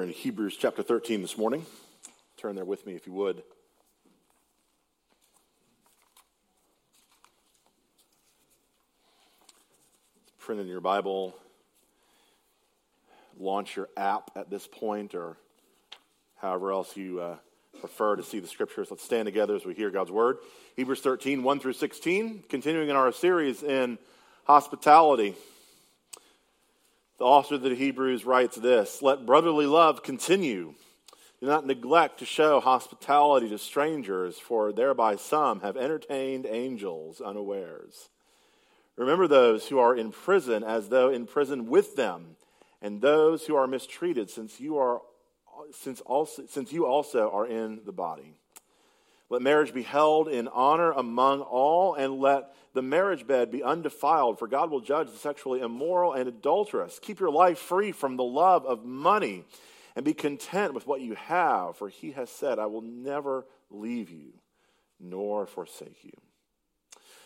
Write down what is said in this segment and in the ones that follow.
We're in Hebrews chapter 13 this morning. Turn there with me if you would. Print in your Bible. Launch your app at this point or however else you uh, prefer to see the scriptures. Let's stand together as we hear God's word. Hebrews 13, 1 through 16, continuing in our series in hospitality. The author of the Hebrews writes this Let brotherly love continue. Do not neglect to show hospitality to strangers, for thereby some have entertained angels unawares. Remember those who are in prison as though in prison with them, and those who are mistreated, since you, are, since also, since you also are in the body. Let marriage be held in honor among all, and let the marriage bed be undefiled, for God will judge the sexually immoral and adulterous. Keep your life free from the love of money, and be content with what you have, for he has said, I will never leave you nor forsake you.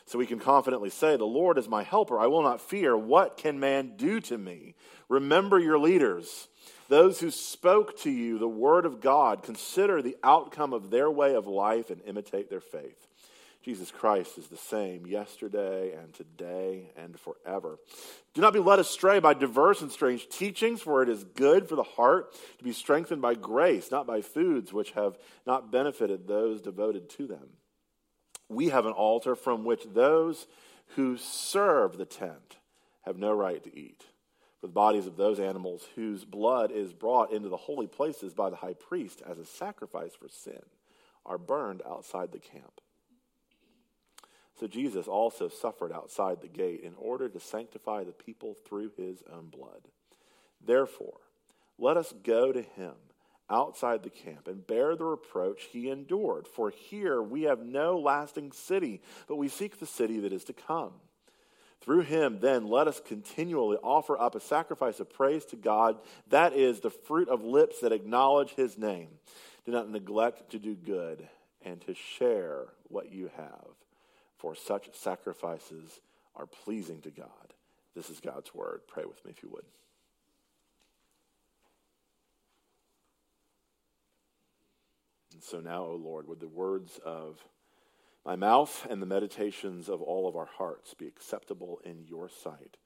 So we can confidently say, The Lord is my helper. I will not fear. What can man do to me? Remember your leaders those who spoke to you the word of God, consider the outcome of their way of life and imitate their faith. Jesus Christ is the same yesterday and today and forever. Do not be led astray by diverse and strange teachings, for it is good for the heart to be strengthened by grace, not by foods which have not benefited those devoted to them. We have an altar from which those who serve the tent have no right to eat for the bodies of those animals whose blood is brought into the holy places by the high priest as a sacrifice for sin are burned outside the camp. So Jesus also suffered outside the gate in order to sanctify the people through his own blood. Therefore, let us go to him outside the camp and bear the reproach he endured. For here we have no lasting city, but we seek the city that is to come. Through him, then, let us continually offer up a sacrifice of praise to God. That is the fruit of lips that acknowledge his name. Do not neglect to do good and to share what you have, for such sacrifices are pleasing to God. This is God's word. Pray with me if you would. And so now, O Lord, would the words of my mouth and the meditations of all of our hearts be acceptable in your sight,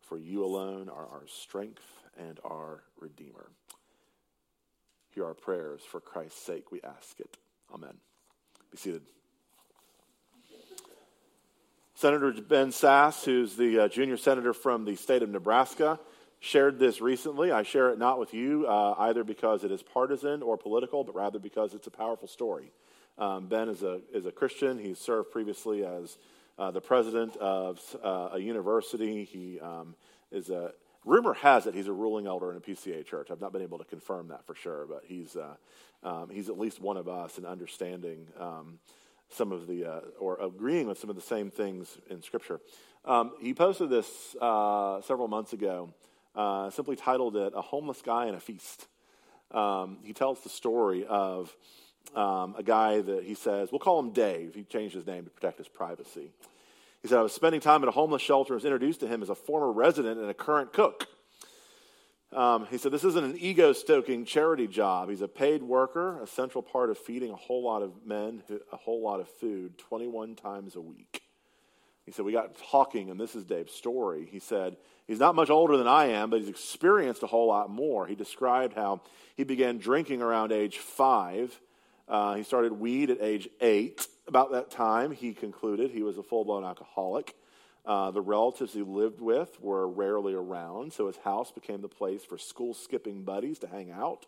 for you alone are our strength and our Redeemer. Hear our prayers. For Christ's sake, we ask it. Amen. Be seated. Senator Ben Sasse, who's the uh, junior senator from the state of Nebraska, shared this recently. I share it not with you uh, either because it is partisan or political, but rather because it's a powerful story. Um, ben is a, is a Christian. He served previously as uh, the president of uh, a university. He um, is a, rumor has it he's a ruling elder in a PCA church. I've not been able to confirm that for sure, but he's, uh, um, he's at least one of us in understanding um, some of the, uh, or agreeing with some of the same things in Scripture. Um, he posted this uh, several months ago, uh, simply titled it A Homeless Guy and a Feast. Um, he tells the story of um, a guy that he says, we'll call him Dave. He changed his name to protect his privacy. He said, I was spending time at a homeless shelter and was introduced to him as a former resident and a current cook. Um, he said, This isn't an ego stoking charity job. He's a paid worker, a central part of feeding a whole lot of men a whole lot of food 21 times a week. He said, We got talking, and this is Dave's story. He said, He's not much older than I am, but he's experienced a whole lot more. He described how he began drinking around age five uh, he started weed at age eight. About that time, he concluded he was a full blown alcoholic. Uh, the relatives he lived with were rarely around, so his house became the place for school skipping buddies to hang out.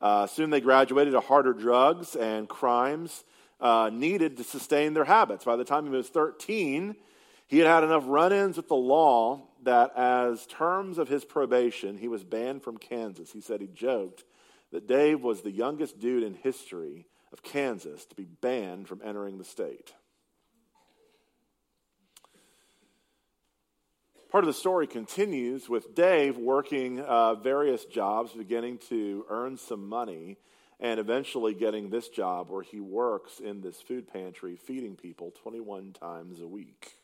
Uh, soon they graduated to harder drugs and crimes uh, needed to sustain their habits. By the time he was 13, he had had enough run ins with the law that, as terms of his probation, he was banned from Kansas. He said he joked that Dave was the youngest dude in history of Kansas to be banned from entering the state. Part of the story continues with Dave working uh, various jobs, beginning to earn some money, and eventually getting this job where he works in this food pantry feeding people 21 times a week.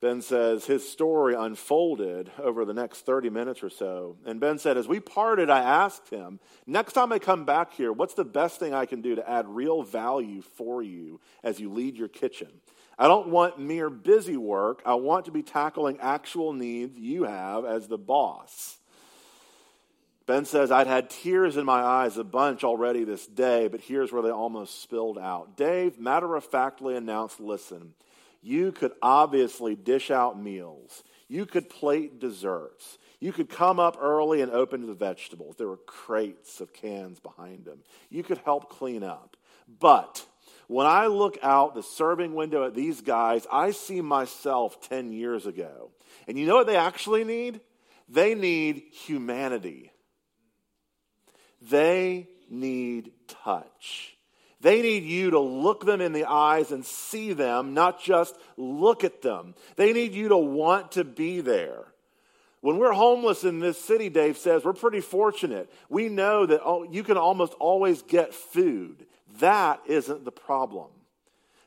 Ben says his story unfolded over the next 30 minutes or so. And Ben said, As we parted, I asked him, Next time I come back here, what's the best thing I can do to add real value for you as you lead your kitchen? I don't want mere busy work. I want to be tackling actual needs you have as the boss. Ben says, I'd had tears in my eyes a bunch already this day, but here's where they almost spilled out. Dave matter of factly announced, Listen, you could obviously dish out meals. You could plate desserts. You could come up early and open the vegetables. There were crates of cans behind them. You could help clean up. But when I look out the serving window at these guys, I see myself 10 years ago. And you know what they actually need? They need humanity. They need touch. They need you to look them in the eyes and see them, not just look at them. They need you to want to be there. When we're homeless in this city, Dave says, we're pretty fortunate. We know that you can almost always get food. That isn't the problem.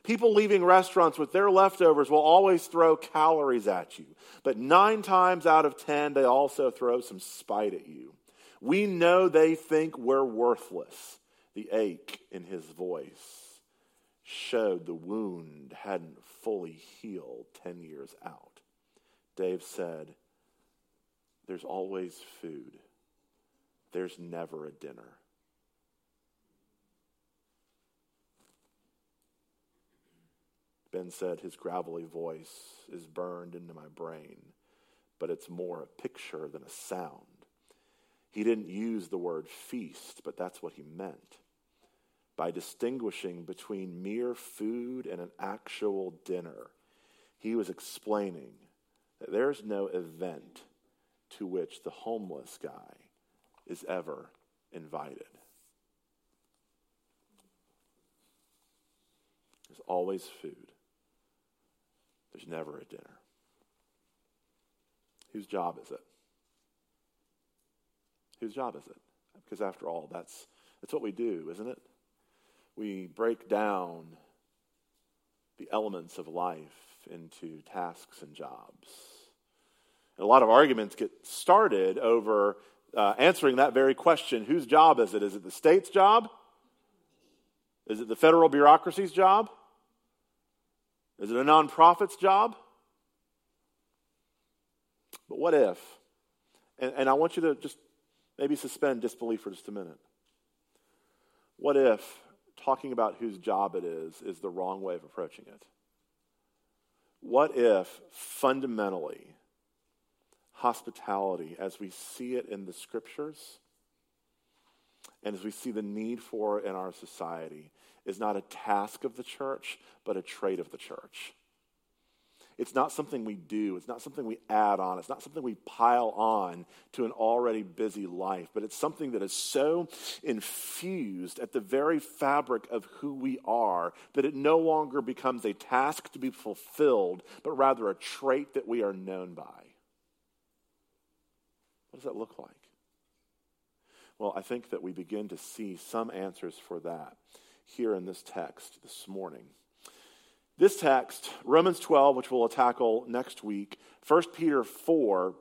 People leaving restaurants with their leftovers will always throw calories at you. But nine times out of ten, they also throw some spite at you. We know they think we're worthless. The ache in his voice showed the wound hadn't fully healed 10 years out. Dave said, There's always food, there's never a dinner. Ben said his gravelly voice is burned into my brain, but it's more a picture than a sound. He didn't use the word feast, but that's what he meant by distinguishing between mere food and an actual dinner. He was explaining that there's no event to which the homeless guy is ever invited. There's always food, there's never a dinner. Whose job is it? Whose job is it? Because after all, that's, that's what we do, isn't it? We break down the elements of life into tasks and jobs. And a lot of arguments get started over uh, answering that very question whose job is it? Is it the state's job? Is it the federal bureaucracy's job? Is it a nonprofit's job? But what if? And, and I want you to just maybe suspend disbelief for just a minute. What if talking about whose job it is is the wrong way of approaching it. What if fundamentally hospitality, as we see it in the scriptures and as we see the need for it in our society, is not a task of the church, but a trait of the church? It's not something we do. It's not something we add on. It's not something we pile on to an already busy life, but it's something that is so infused at the very fabric of who we are that it no longer becomes a task to be fulfilled, but rather a trait that we are known by. What does that look like? Well, I think that we begin to see some answers for that here in this text this morning. This text, Romans 12, which we'll tackle next week, 1 Peter 4,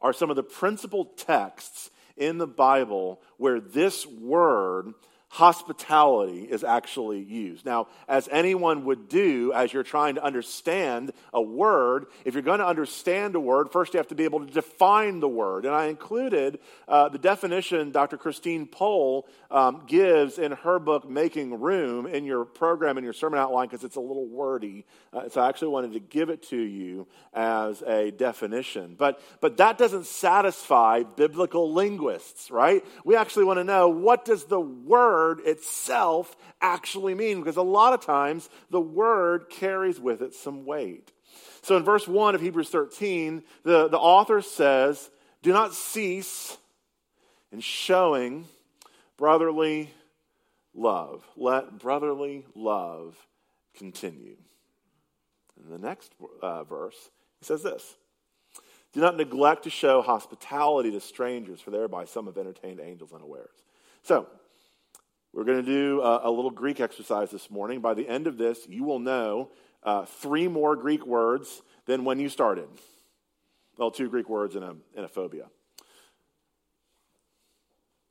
are some of the principal texts in the Bible where this word hospitality is actually used. Now, as anyone would do as you're trying to understand a word, if you're going to understand a word, first you have to be able to define the word. And I included uh, the definition Dr. Christine Pohl um, gives in her book, Making Room, in your program, in your sermon outline, because it's a little wordy. Uh, so I actually wanted to give it to you as a definition. But, but that doesn't satisfy biblical linguists, right? We actually want to know what does the word word itself actually mean? Because a lot of times the word carries with it some weight. So in verse 1 of Hebrews 13, the, the author says, Do not cease in showing brotherly love. Let brotherly love continue. In the next uh, verse, he says this Do not neglect to show hospitality to strangers, for thereby some have entertained angels unawares. So, we're going to do a, a, little Greek exercise this morning. By the end of this, you will know uh, three more Greek words than when you started? Well, two Greek words and a, and a phobia.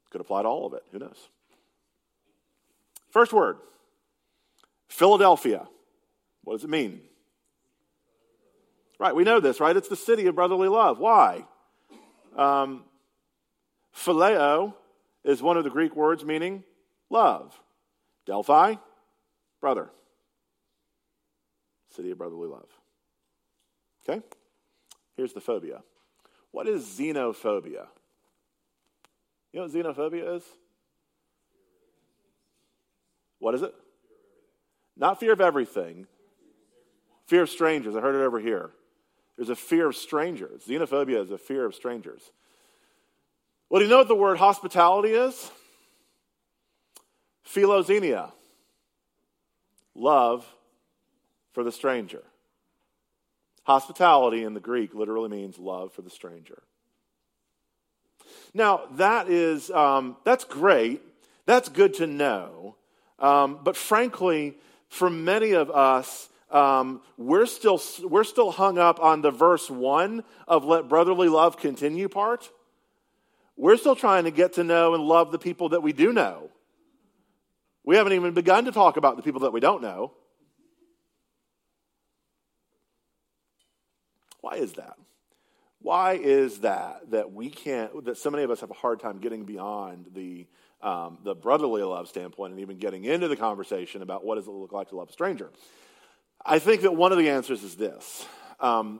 Could apply to all of it. Who knows? First word Philadelphia. What does it mean? Right, we know this, right? It's the city of brotherly love. Why? Um, phileo is one of the Greek words meaning love. Delphi, brother. City of brotherly love. Okay? Here's the phobia. What is xenophobia? You know what xenophobia is? What is it? Not fear of everything, fear of strangers. I heard it over here. There's a fear of strangers. Xenophobia is a fear of strangers. Well, do you know what the word hospitality is? Philoxenia. Love for the stranger. Hospitality in the Greek literally means love for the stranger. Now, that is, um, that's great. That's good to know. Um, but frankly, for many of us, um, we're, still, we're still hung up on the verse one of let brotherly love continue part. We're still trying to get to know and love the people that we do know. We haven't even begun to talk about the people that we don't know. Why is that? Why is that that we can't that so many of us have a hard time getting beyond the um, the brotherly love standpoint and even getting into the conversation about what does it look like to love a stranger? I think that one of the answers is this. Um,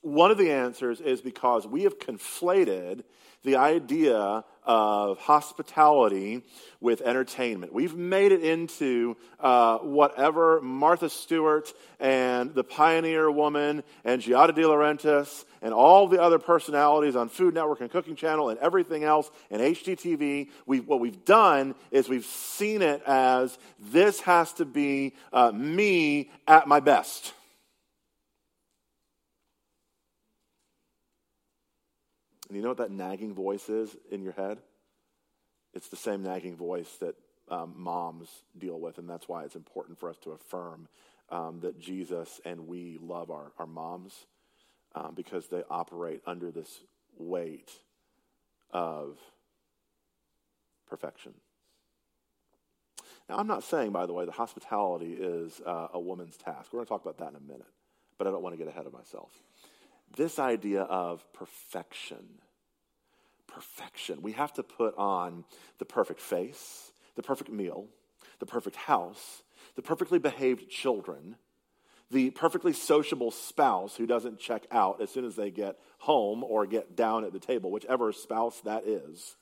one of the answers is because we have conflated the idea of hospitality with entertainment. We've made it into uh, whatever Martha Stewart and the Pioneer Woman and Giada De Laurentiis and all the other personalities on Food Network and Cooking Channel and everything else and HGTV, we, what we've done is we've seen it as this has to be uh, me at my best. And you know what that nagging voice is in your head? It's the same nagging voice that um, moms deal with, and that's why it's important for us to affirm um, that Jesus and we love our, our moms um, because they operate under this weight of perfection. Now, I'm not saying, by the way, that hospitality is uh, a woman's task. We're going to talk about that in a minute, but I don't want to get ahead of myself this idea of perfection. Perfection. We have to put on the perfect face, the perfect meal, the perfect house, the perfectly behaved children, the perfectly sociable spouse who doesn't check out as soon as they get home or get down at the table, whichever spouse that is.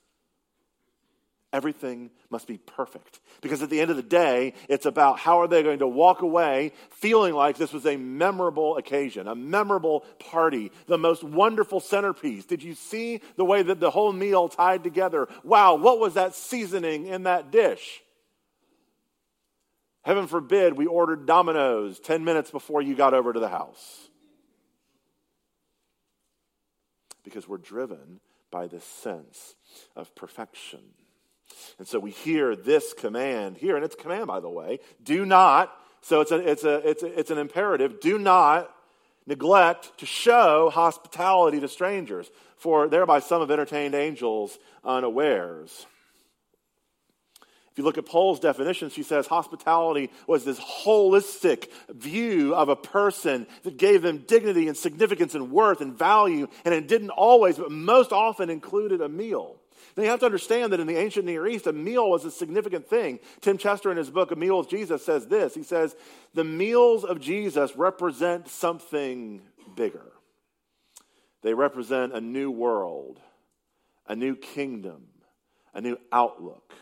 Everything must be perfect. Because at the end of the day, it's about how are they going to walk away feeling like this was a memorable occasion, a memorable party, the most wonderful centerpiece. Did you see the way that the whole meal tied together? Wow, what was that seasoning in that dish? Heaven forbid we ordered Domino's 10 minutes before you got over to the house. Because we're driven by this sense of perfection. And so we hear this command here, and it's a command, by the way do not, so it's, a, it's, a, it's, a, it's an imperative, do not neglect to show hospitality to strangers, for thereby some have entertained angels unawares. If you look at Pohl's definition, she says hospitality was this holistic view of a person that gave them dignity and significance and worth and value, and it didn't always, but most often included a meal. Now you have to understand that in the ancient Near East, a meal was a significant thing. Tim Chester, in his book, A Meal with Jesus, says this. He says, The meals of Jesus represent something bigger. They represent a new world, a new kingdom, a new outlook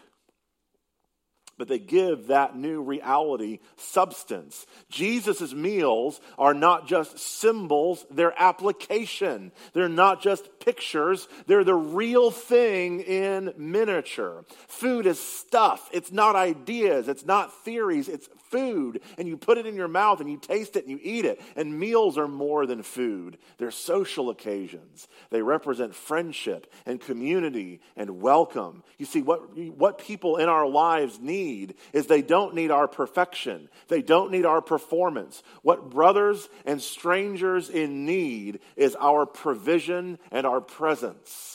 but they give that new reality substance. Jesus' meals are not just symbols, they're application. They're not just pictures, they're the real thing in miniature. Food is stuff, it's not ideas, it's not theories, it's food and you put it in your mouth and you taste it and you eat it. And meals are more than food, they're social occasions. They represent friendship and community and welcome. You see, what, what people in our lives need is they don't need our perfection, they don't need our performance. What brothers and strangers in need is our provision and our presence.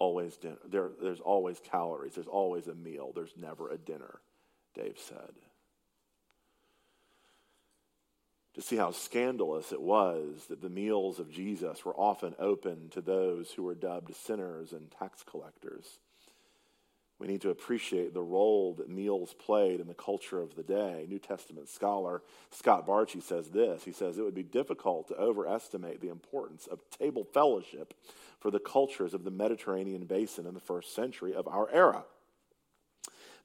Always dinner. There, there's always calories. There's always a meal. There's never a dinner, Dave said. To see how scandalous it was that the meals of Jesus were often open to those who were dubbed sinners and tax collectors. We need to appreciate the role that meals played in the culture of the day. New Testament scholar Scott Bartchy says this. He says it would be difficult to overestimate the importance of table fellowship for the cultures of the Mediterranean basin in the first century of our era.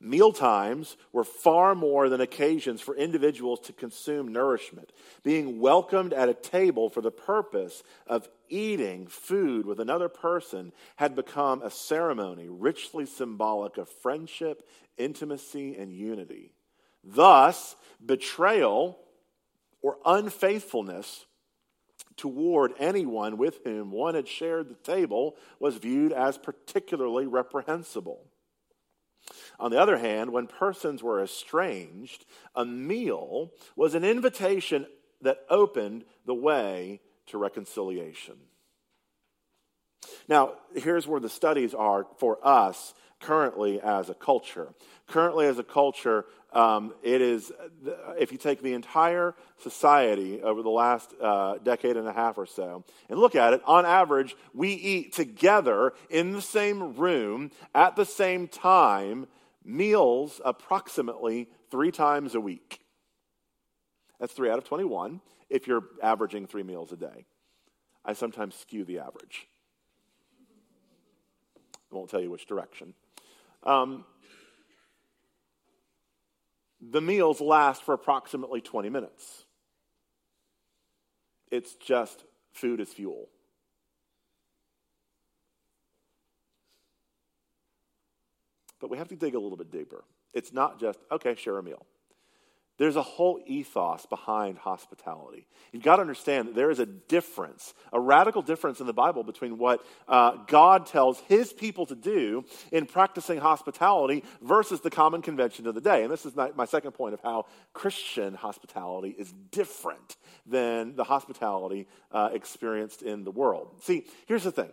Meal times were far more than occasions for individuals to consume nourishment. Being welcomed at a table for the purpose of eating food with another person had become a ceremony richly symbolic of friendship, intimacy, and unity. Thus, betrayal or unfaithfulness toward anyone with whom one had shared the table was viewed as particularly reprehensible. On the other hand, when persons were estranged, a meal was an invitation that opened the way to reconciliation. Now, here's where the studies are for us currently as a culture. Currently, as a culture, um, it is, if you take the entire society over the last uh, decade and a half or so and look at it, on average, we eat together in the same room at the same time, meals approximately three times a week. That's three out of 21 if you're averaging three meals a day. I sometimes skew the average. I won't tell you which direction. Um, the meals last for approximately 20 minutes. It's just food as fuel. But we have to dig a little bit deeper. It's not just, okay, share a meal. There's a whole ethos behind hospitality. You've got to understand that there is a difference, a radical difference in the Bible between what uh, God tells his people to do in practicing hospitality versus the common convention of the day. And this is my, second point of how Christian hospitality is different than the hospitality uh, experienced in the world. See, here's the thing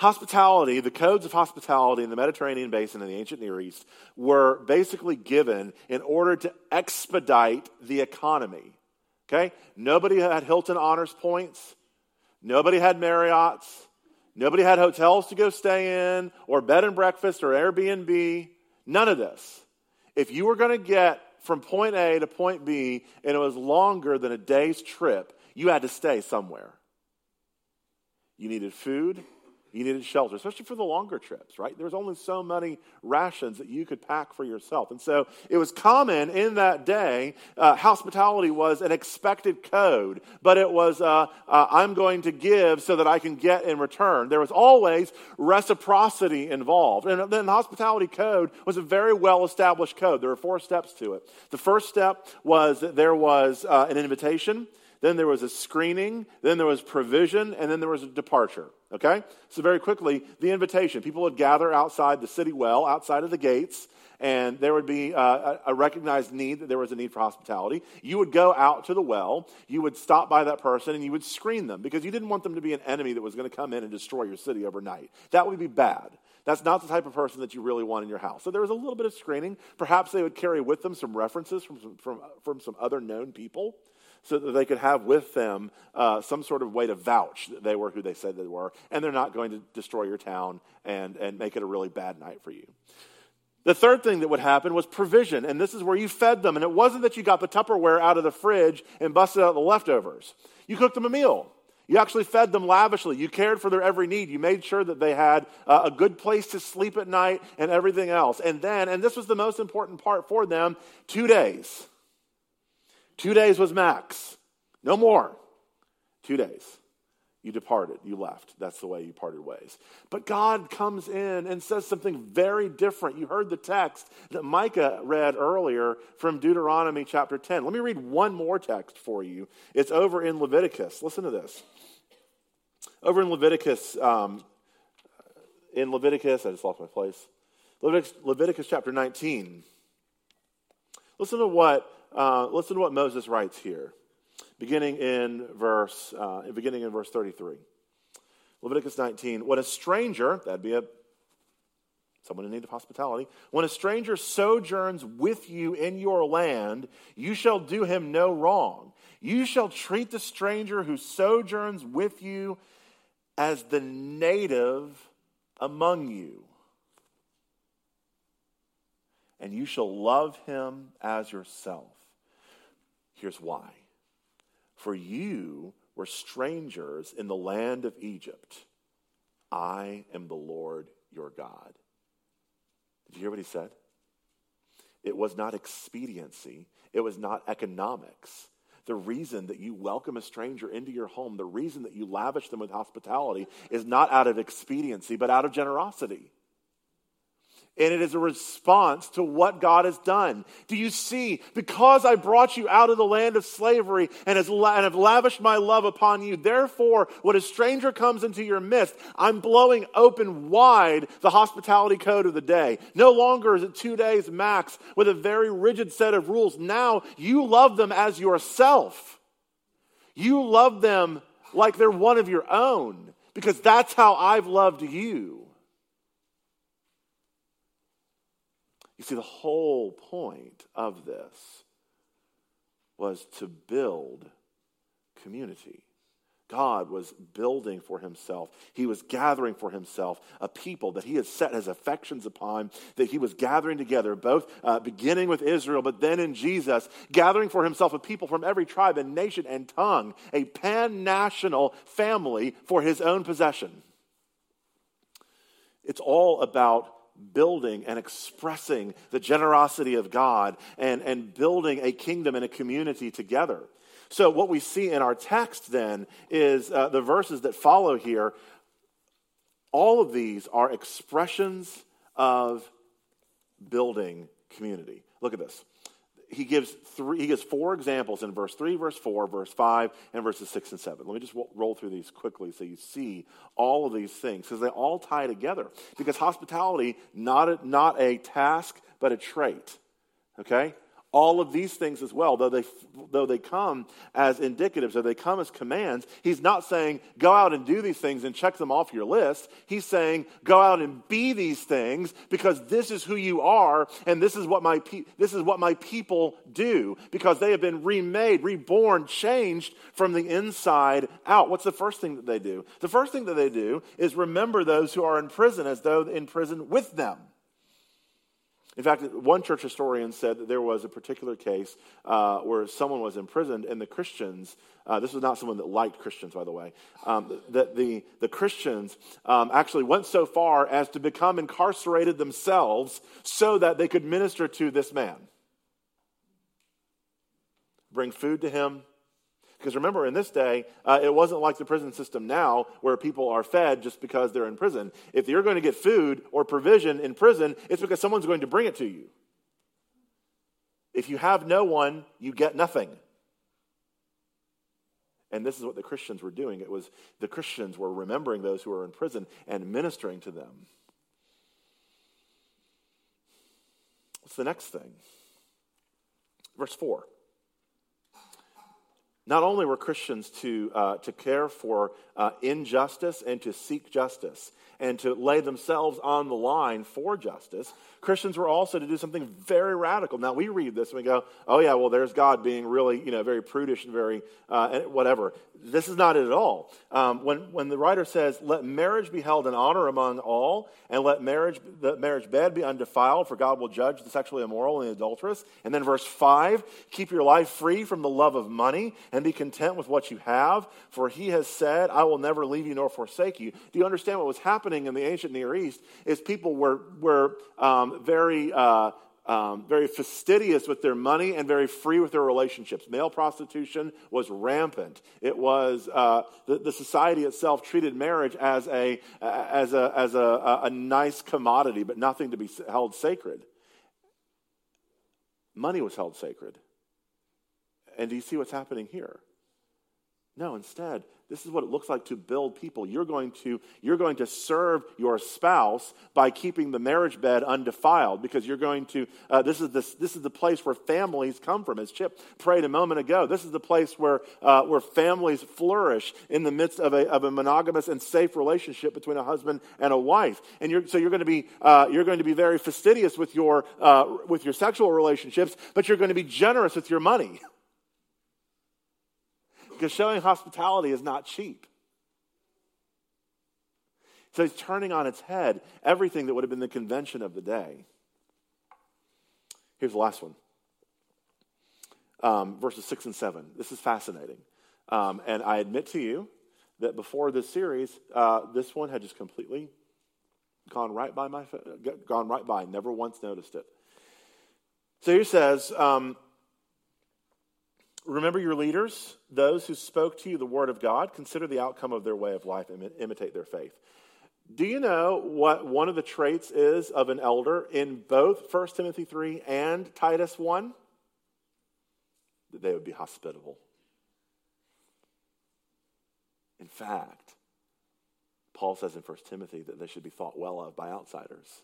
Hospitality, the codes of hospitality in the Mediterranean basin and the ancient Near East were basically given in order to expedite the economy. Okay? Nobody had Hilton honors points. Nobody had Marriott's. Nobody had hotels to go stay in or bed and breakfast or Airbnb. None of this. If you were going to get from point A to point B and it was longer than a day's trip, you had to stay somewhere. You needed food, you needed shelter, especially for the longer trips, right? There was only so many rations that you could pack for yourself. And so it was common in that day, uh, hospitality was an expected code, but it was, uh, uh, I'm going to give so that I can get in return. There was always reciprocity involved. And then the hospitality code was a very well established code. There were four steps to it. The first step was that there was uh, an invitation then there was a screening, then there was provision, and then there was a departure. Okay? So, very quickly, the invitation. People would gather outside the city well, outside of the gates, and there would be uh, a recognized need that there was a need for hospitality. You would go out to the well, you would stop by that person, and you would screen them because you didn't want them to be an enemy that was going to come in and destroy your city overnight. That would be bad. That's not the type of person that you really want in your house. So there was a little bit of screening. Perhaps they would carry with them some references from from, from some other known people so that they could have with them uh, some sort of way to vouch that they were who they said they were, and they're not going to destroy your town and, and make it a really bad night for you. The third thing that would happen was provision, and this is where you fed them. And it wasn't that you got the Tupperware out of the fridge and busted out the leftovers. You cooked them a meal. You actually fed them lavishly. You cared for their every need. You made sure that they had uh, a good place to sleep at night and everything else. And then, and this was the most important part for them, two days. Two days was max. No more. Two days. You departed, you left. That's the way you parted ways. But God comes in and says something very different. You heard the text that Micah read earlier from Deuteronomy chapter 10. Let me read one more text for you. It's over in Leviticus. Listen to this. Over in Leviticus, um, in Leviticus, I just lost my place. Leviticus, Leviticus chapter 19. Listen to what uh, listen to what Moses writes here beginning in verse, uh, beginning in verse 33. Leviticus 19. When a stranger, that'd be a someone in need of hospitality, when a stranger sojourns with you in your land, you shall do him no wrong. You shall treat the stranger who sojourns with you as the native among you. And you shall love him as yourself. Here's why for you were strangers in the land of Egypt. I am the Lord your God. Did you hear what he said? It was not expediency, it was not economics. The reason that you welcome a stranger into your home, the reason that you lavish them with hospitality is not out of expediency, but out of generosity and it is a response to what God has done. Do you see? Because I brought you out of the land of slavery and, have lavished my love upon you, therefore, when a stranger comes into your midst, I'm blowing open wide the hospitality code of the day. No longer is it two days max with a very rigid set of rules. Now you love them as yourself. You love them like they're one of your own because that's how I've loved you. You see, the whole point of this was to build community. God was building for himself. He was gathering for himself a people that he had set his affections upon, that he was gathering together, both uh, beginning with Israel, but then in Jesus, gathering for himself a people from every tribe and nation and tongue, a pan national family for his own possession. It's all about building and expressing the generosity of God and, and building a kingdom and a community together. So, what we see in our text then is uh, the verses that follow here. All of these are expressions of building community. Look at this he gives three he gives four examples in verse 3 verse 4 verse 5 and verses 6 and 7 let me just roll through these quickly so you see all of these things because they all tie together. Because hospitality not a, not a task but a trait okay all of these things as well, though they, though they come as indicatives or they come as commands, he's not saying go out and do these things and check them off your list. He's saying go out and be these things because this is who you are and this is what my, pe- this is what my people do because they have been remade, reborn, changed from the inside out. What's the first thing that they do? The first thing that they do is remember those who are in prison as though in prison with them. In fact, one church historian said that there was a particular case uh, where someone was imprisoned, and the Christians, uh, this was not someone that liked Christians, by the way, um, that the, the Christians um, actually went so far as to become incarcerated themselves so that they could minister to this man. Bring food to him, because remember, in this day, uh, it wasn't like the prison system now where people are fed just because they're in prison. If you're going to get food or provision in prison, it's because someone's going to bring it to you. If you have no one, you get nothing. And this is what the Christians were doing. It was the Christians were remembering those who were in prison and ministering to them. What's the next thing? Verse 4. Not only were Christians to, uh, to care for uh, injustice and to seek justice and to lay themselves on the line for justice, Christians were also to do something very radical. Now, we read this and we go, oh, yeah, well, there's God being really, you know, very prudish and very uh, whatever. This is not it at all. Um, when, when the writer says, let marriage be held in honor among all, and let marriage, the marriage bed be undefiled, for God will judge the sexually immoral and the adulterous. And then verse 5, keep your life free from the love of money and be content with what you have, for he has said, I will never leave you nor forsake you. Do you understand what was happening in the ancient Near East? Is people were, were um, very. Uh, um, very fastidious with their money and very free with their relationships. Male prostitution was rampant. It was uh, the, the, society itself treated marriage as a as a as a, a nice commodity, but nothing to be held sacred. Money was held sacred. And do you see what's happening here? No, instead, this is what it looks like to build people. You're going to, you're going to serve your spouse by keeping the marriage bed undefiled because you're going to, uh, this, is this, this is the place where families come from. As Chip prayed a moment ago, this is the place where, uh, where families flourish in the midst of a, of a monogamous and safe relationship between a husband and a wife. And you're, so you're going, to be, uh, you're going to be very fastidious with your, uh, with your sexual relationships, but you're going to be generous with your money. Because showing hospitality is not cheap. So he's turning on its head everything that would have been the convention of the day. Here's the last one um, verses 6 and 7. This is fascinating. Um, and I admit to you that before this series, uh, this one had just completely gone right by my gone right by. Never once noticed it. So here says, um, Remember your leaders, those who spoke to you the word of God. Consider the outcome of their way of life and imitate their faith. Do you know what one of the traits is of an elder in both 1 Timothy 3 and Titus 1? That they would be hospitable. In fact, Paul says in 1 Timothy that they should be thought well of by outsiders.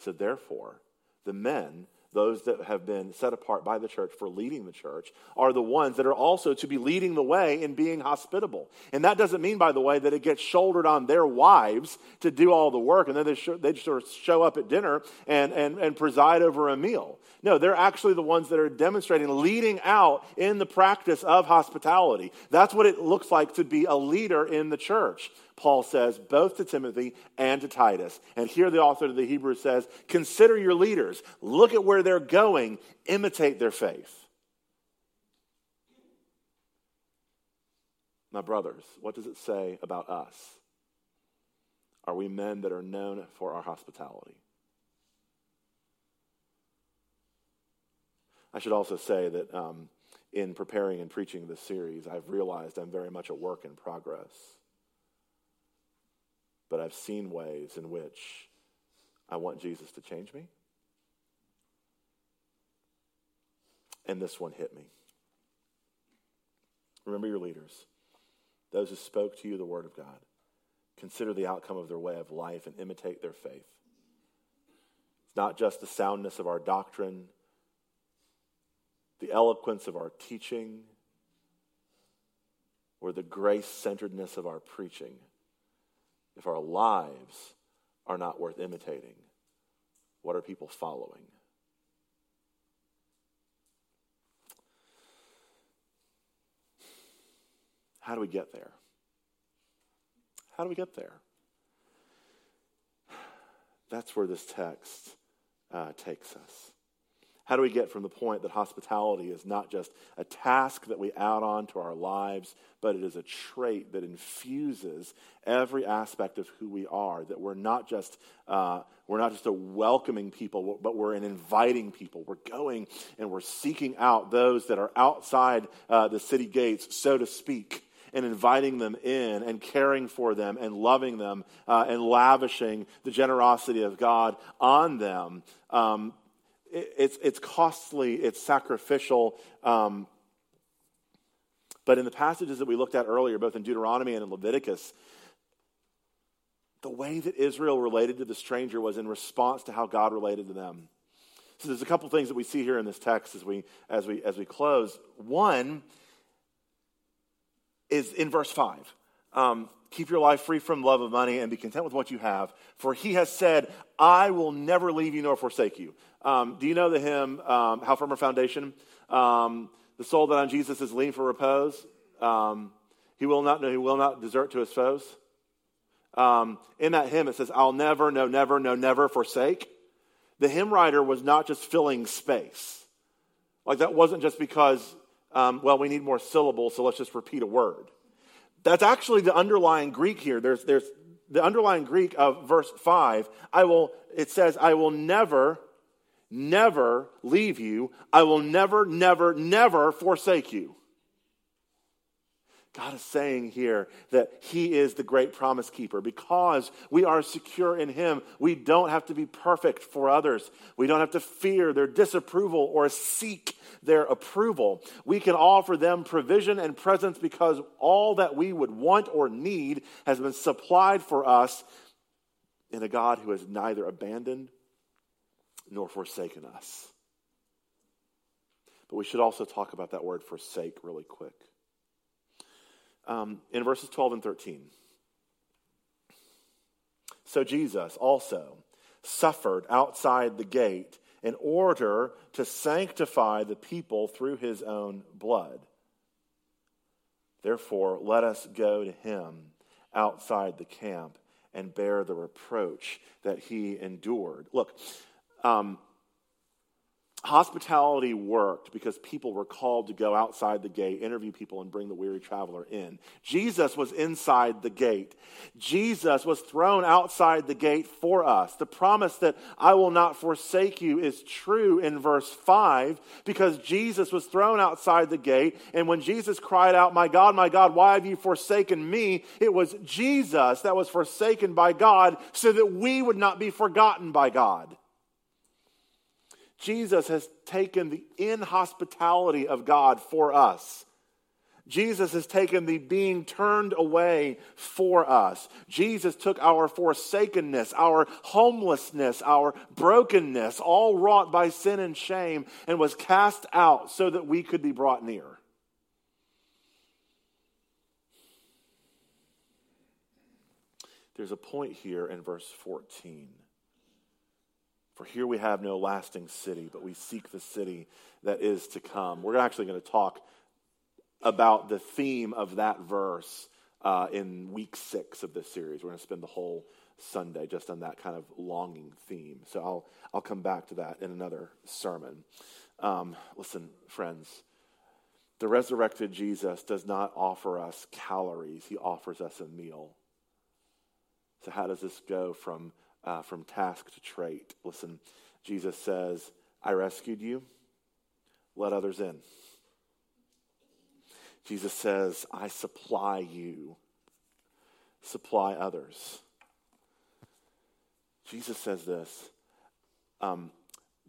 So, therefore, the men those that have been set apart by the church for leading the church, are the ones that are also to be leading the way in being hospitable. And that doesn't mean, by the way, that it gets shouldered on their wives to do all the work and then they, sh- they just sort of show up at dinner and, and, and preside over a meal. No, they're actually the ones that are demonstrating, leading out in the practice of hospitality. That's what it looks like to be a leader in the church. Paul says, both to Timothy and to Titus. And here the author of the Hebrews says, consider your leaders, look at where they're going, imitate their faith. My brothers, what does it say about us? Are we men that are known for our hospitality? I should also say that um, in preparing and preaching this series, I've realized I'm very much a work in progress but I've seen ways in which I want Jesus to change me. And this one hit me. Remember your leaders, those who spoke to you the word of God. Consider the outcome of their way of life and imitate their faith. It's not just the soundness of our doctrine, the eloquence of our teaching, or the grace centeredness of our preaching if our lives are not worth imitating, what are people following? How do we get there? How do we get there? That's where this text uh, takes us. How do we get from the point that hospitality is not just a task that we add on to our lives, but it is a trait that infuses every aspect of who we are? That we're not just uh, we're not just a welcoming people, but we're an inviting people. We're going and we're seeking out those that are outside uh, the city gates, so to speak and inviting them in and caring for them and loving them uh, and lavishing the generosity of God on them. Um, it's, it's costly, it's sacrificial. Um, but in the passages that we looked at earlier, both in Deuteronomy and in Leviticus, the way that Israel related to the stranger was in response to how God related to them. So there's a couple things that we see here in this text as we as we as we close. One is in verse five. Um, Keep your life free from love of money and be content with what you have. For he has said, I will never leave you nor forsake you. Um, do you know the hymn, um, How Firm a Foundation? Um, the soul that on Jesus is lean for repose. Um, he will not, no, he will not desert to his foes. Um, in that hymn, it says, I'll never, no, never, no, never forsake. The hymn writer was not just filling space. Like that wasn't just because, well, we need more syllables, so let's just repeat a word. That's actually the underlying Greek here. There's, there's, the underlying Greek of verse 5, I will, it says, I will never, never leave you. I will never, never, never forsake you. God is saying here that He is the great promise keeper. Because we are secure in Him, we don't have to be perfect for others. We don't have to fear their disapproval or seek their approval. We can offer them provision and presence because all that we would want or need has been supplied for us in a God who has neither abandoned nor forsaken us. But we should also talk about that word forsake really quick um, in verses 12 and 13. So Jesus also suffered outside the gate in order to sanctify the people through his own blood. Therefore, let us go to him outside the camp and bear the reproach that he endured. Look, um, Hospitality worked because people were called to go outside the gate, interview people, and bring the weary traveler in. Jesus was inside the gate. Jesus was thrown outside the gate for us. The promise that I will not forsake you is true in verse 5 because Jesus was thrown outside the gate. And when Jesus cried out, My God, my God, why have you forsaken me? It was Jesus that was forsaken by God so that we would not be forgotten by God. Jesus has taken the inhospitality of God for us. Jesus has taken the being turned away for us. Jesus took our forsakenness, our homelessness, our brokenness, all wrought by sin and shame, and was cast out so that we could be brought near. There's a point here in verse 14 for here we have no lasting city, but we seek the city that is to come. We're actually going to talk about the theme of that verse uh, in week six of this series. We're going to spend the whole Sunday just on that kind of longing theme. So I'll, I'll come back to that in another sermon. Um, listen, friends, the resurrected Jesus does not offer us calories, he offers us a meal. So, how does this go from uh, from task to trait. Listen, Jesus says, I rescued you, let others in. Jesus says, I supply you, supply others. Jesus says this um,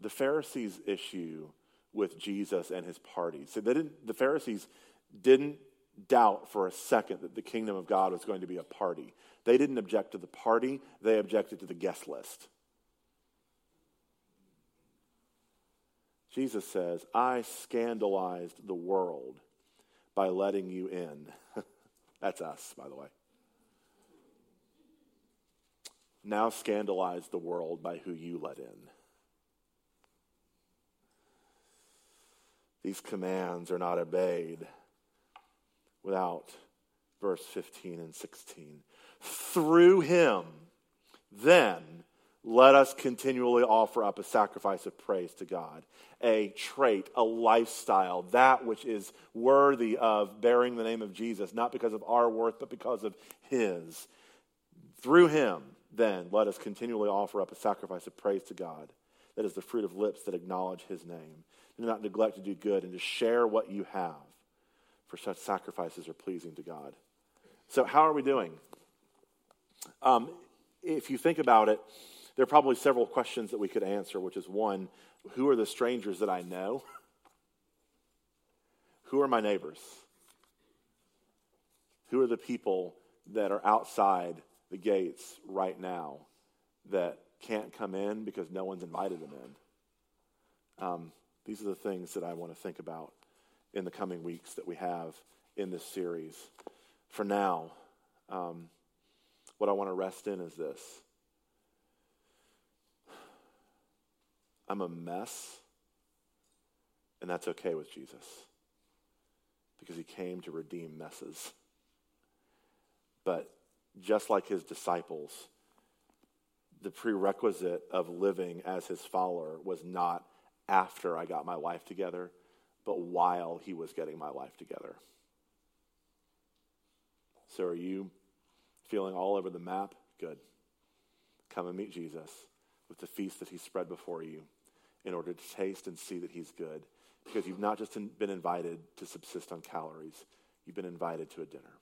the Pharisees' issue with Jesus and his party. So the Pharisees didn't doubt for a second that the kingdom of God was going to be a party. They didn't object to the party, they objected to the guest list. Jesus says, I scandalized the world by letting you in. That's us, by the way. Now scandalize the world by who you let in. These commands are not obeyed without verse 15 and 16 through him, then let us continually offer up a sacrifice of praise to God, a trait, a lifestyle, that which is worthy of bearing the name of Jesus, not because of our worth, but because of his. Through him, then, let us continually offer up a sacrifice of praise to God. That is the fruit of lips that acknowledge his name. Do not neglect to do good and to share what you have, for such sacrifices are pleasing to God. So, how are we doing? Um, if you think about it, there are probably several questions that we could answer, which is one, who are the strangers that I know? Who are my neighbors? Who are the people that are outside the gates right now that can't come in because no one's invited them in? Um, these are the things that I want to think about in the coming weeks that we have in this series. For now, um, what I want to rest in is this I'm a mess, and that's okay with Jesus because he came to redeem messes. But just like his disciples, the prerequisite of living as his follower was not after I got my life together, but while he was getting my life together. So, are you feeling all over the map Good. Come and meet Jesus with the feast that he spread before you in order to taste and see that he's good. Because you've not just been invited to subsist on calories, you've been invited to a dinner.